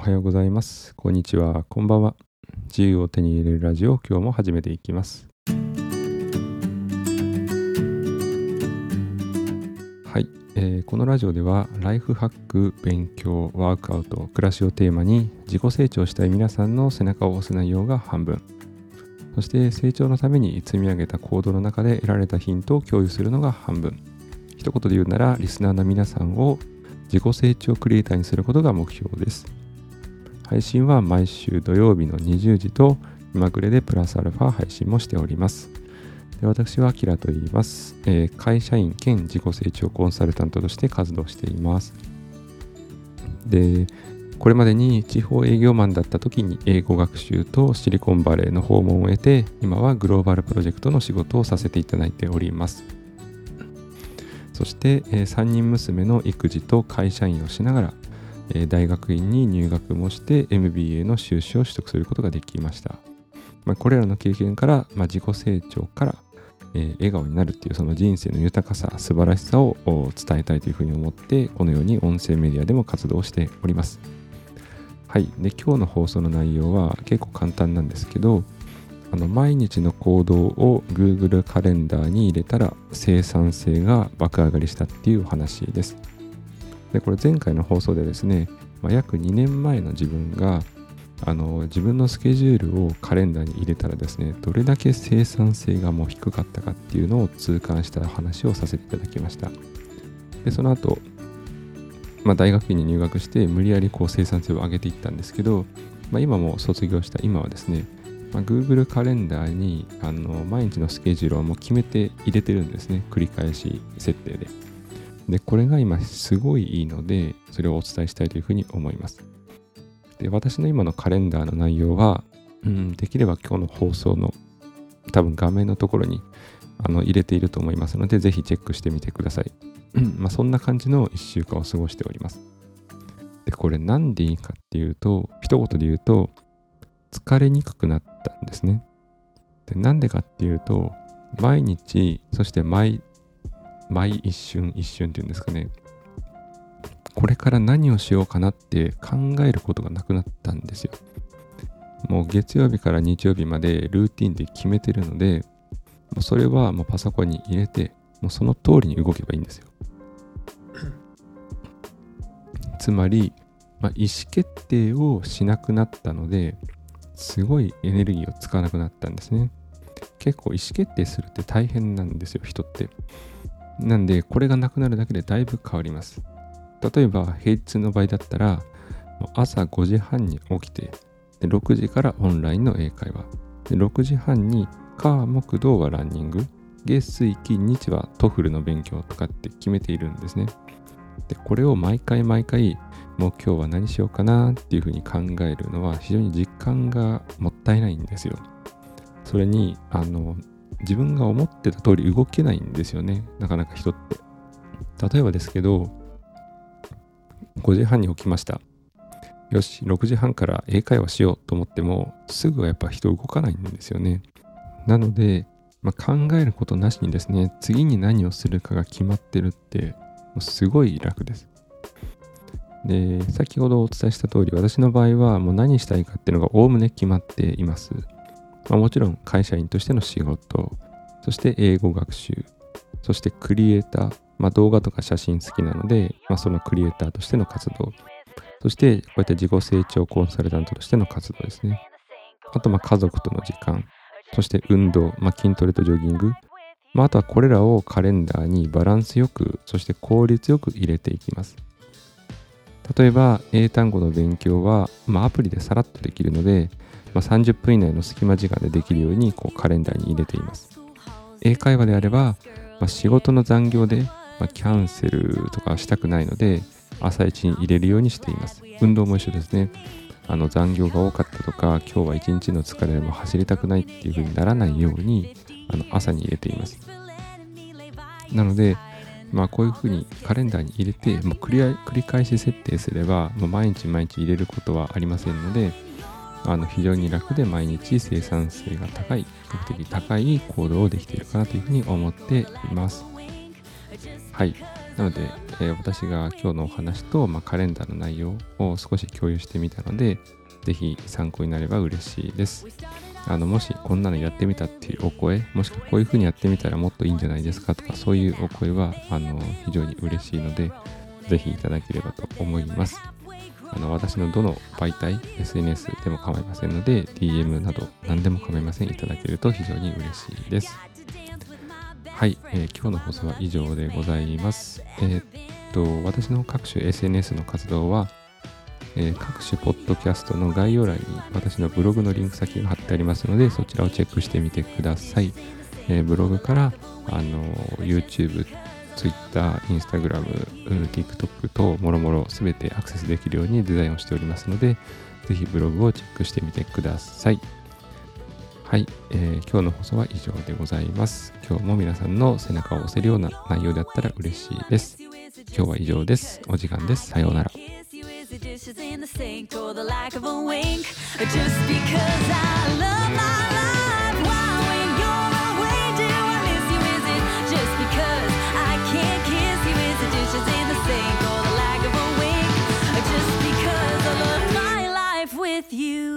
おはようございます。こんにちは。こんばんは。自由を手に入れるラジオ、今日も始めていきます。はい、えーこのラジオでは、ライフハック、勉強、ワークアウト、暮らしをテーマに、自己成長したい皆さんの背中を押す内容が半分。そして、成長のために積み上げた行動の中で得られたヒントを共有するのが半分。一言で言うなら、リスナーの皆さんを自己成長クリエイターにすることが目標です。配信は毎週土曜日の20時と今暮れでプラスアルファ配信もしております。で私はアキラと言います、えー会社員兼自己成長コンサルタントとして活動しています。で、これまでに地方営業マンだった時に英語学習とシリコンバレーの訪問を得て、今はグローバルプロジェクトの仕事をさせていただいております。そして、え3人娘の育児と会社員をしながら、え大学院に入学もして MBA の修士を取得することができました。まあ、これらの経験から、まあ、自己成長から、え笑顔になるっていうその人生の豊かさ、素晴らしさを伝えたいというふうに思って、このように音声メディアでも活動しております。はい。で、今日の放送の内容は結構簡単なんですけど、あの毎日の行動を Google カレンダーに入れたら生産性が爆上がりしたっていうお話です。で、これ前回の放送でですね、まあ、約2年前の自分があの自分のスケジュールをカレンダーに入れたらですね、どれだけ生産性がもう低かったかっていうのを痛感した話をさせていただきました。で、その後、まあ、大学院に入学して無理やりこう生産性を上げていったんですけど、まあ、今も卒業した今はですね、まあ、Google カレンダーにあの毎日のスケジュールをもう決めて入れてるんですね。繰り返し設定で。で、これが今すごいいいので、それをお伝えしたいというふうに思います。で、私の今のカレンダーの内容は、うん、できれば今日の放送の多分画面のところにあの入れていると思いますので、ぜひチェックしてみてください。まあ、そんな感じの1週間を過ごしております。で、これなんでいいかっていうと、一言で言うと、疲れにくくなったんですね。で、なんでかっていうと、毎日、そして毎、毎一瞬一瞬っていうんですかね、これから何をしようかなって考えることがなくなったんですよ。もう月曜日から日曜日までルーティンで決めてるので、もうそれはもうパソコンに入れて、もうその通りに動けばいいんですよ。つまり、まあ、意思決定をしなくなったので、すごいエネルギーを使わなくなったんですね。結構意思決定するって大変なんですよ、人って。なんで、これがなくなるだけでだいぶ変わります。例えば、平日の場合だったら、朝5時半に起きて、で6時からオンラインの英会話。で6時半に、火、木、土はランニング。月、水、金、日は TOEFL の勉強とかって決めているんですね。で、これを毎回毎回、もう今日は何しようかなっていうふうに考えるのは非常に実感がもったいないんですよ。それに、あの、自分が思ってた通り動けないんですよね。なかなか人って。例えばですけど、5時半に起きました。よし、6時半から英会話しようと思っても、すぐはやっぱ人動かないんですよね。なので、まあ、考えることなしにですね、次に何をするかが決まってるって、すごい楽です。で、先ほどお伝えした通り、私の場合はもう何したいかっていうのがおおむね決まっています。まあ、もちろん会社員としての仕事、そして英語学習、そしてクリエイター、まあ、動画とか写真好きなので、まあ、そのクリエイターとしての活動、そしてこうやって自己成長コンサルタントとしての活動ですね。あと、まあ家族との時間、そして運動、まあ、筋トレとジョギング、まあ、あとはこれらをカレンダーにバランスよく、そして効率よく入れていきます。例えば、英単語の勉強は、まあ、アプリでさらっとできるので、まあ、30分以内の隙間時間でできるようにこうカレンダーに入れています。英会話であれば、まあ、仕事の残業で、まあ、キャンセルとかしたくないので、朝一に入れるようにしています。運動も一緒ですね。あの残業が多かったとか、今日は一日の疲れも走りたくないっていう風にならないように、あの朝に入れています。なので、まあこういう風にカレンダーに入れて、もう繰り繰り返し設定すれば、もう毎日毎日入れることはありませんので、あの非常に楽で毎日生産性が高い、比較的高い行動をできているかなというふうに思っています。はい。なので、えー、私が今日のお話と、まあ、カレンダーの内容を少し共有してみたので、ぜひ参考になれば嬉しいです。あのもしこんなのやってみたっていうお声、もしくはこういうふうにやってみたらもっといいんじゃないですかとか、そういうお声はあの非常に嬉しいので、ぜひいただければと思います。あの私のどの媒体、SNS でも構いませんので、DM など何でも構いませんいただけると非常に嬉しいです。はい、えー、今日の放送は以上でございます。えー、っと、私の各種 SNS の活動は、えー、各種ポッドキャストの概要欄に私のブログのリンク先が貼ってありますので、そちらをチェックしてみてください。えー、ブログから、あの YouTube、Twitter、Instagram、TikTok ともろもろすべてアクセスできるようにデザインをしておりますので、ぜひブログをチェックしてみてください。はい、えー、今日の放送は以上でございます。今日も皆さんの背中を押せるような内容だったら嬉しいです。今日は以上です。お時間です。さようなら。dishes in the sink or the lack of a wink. Just because I love my life. With you.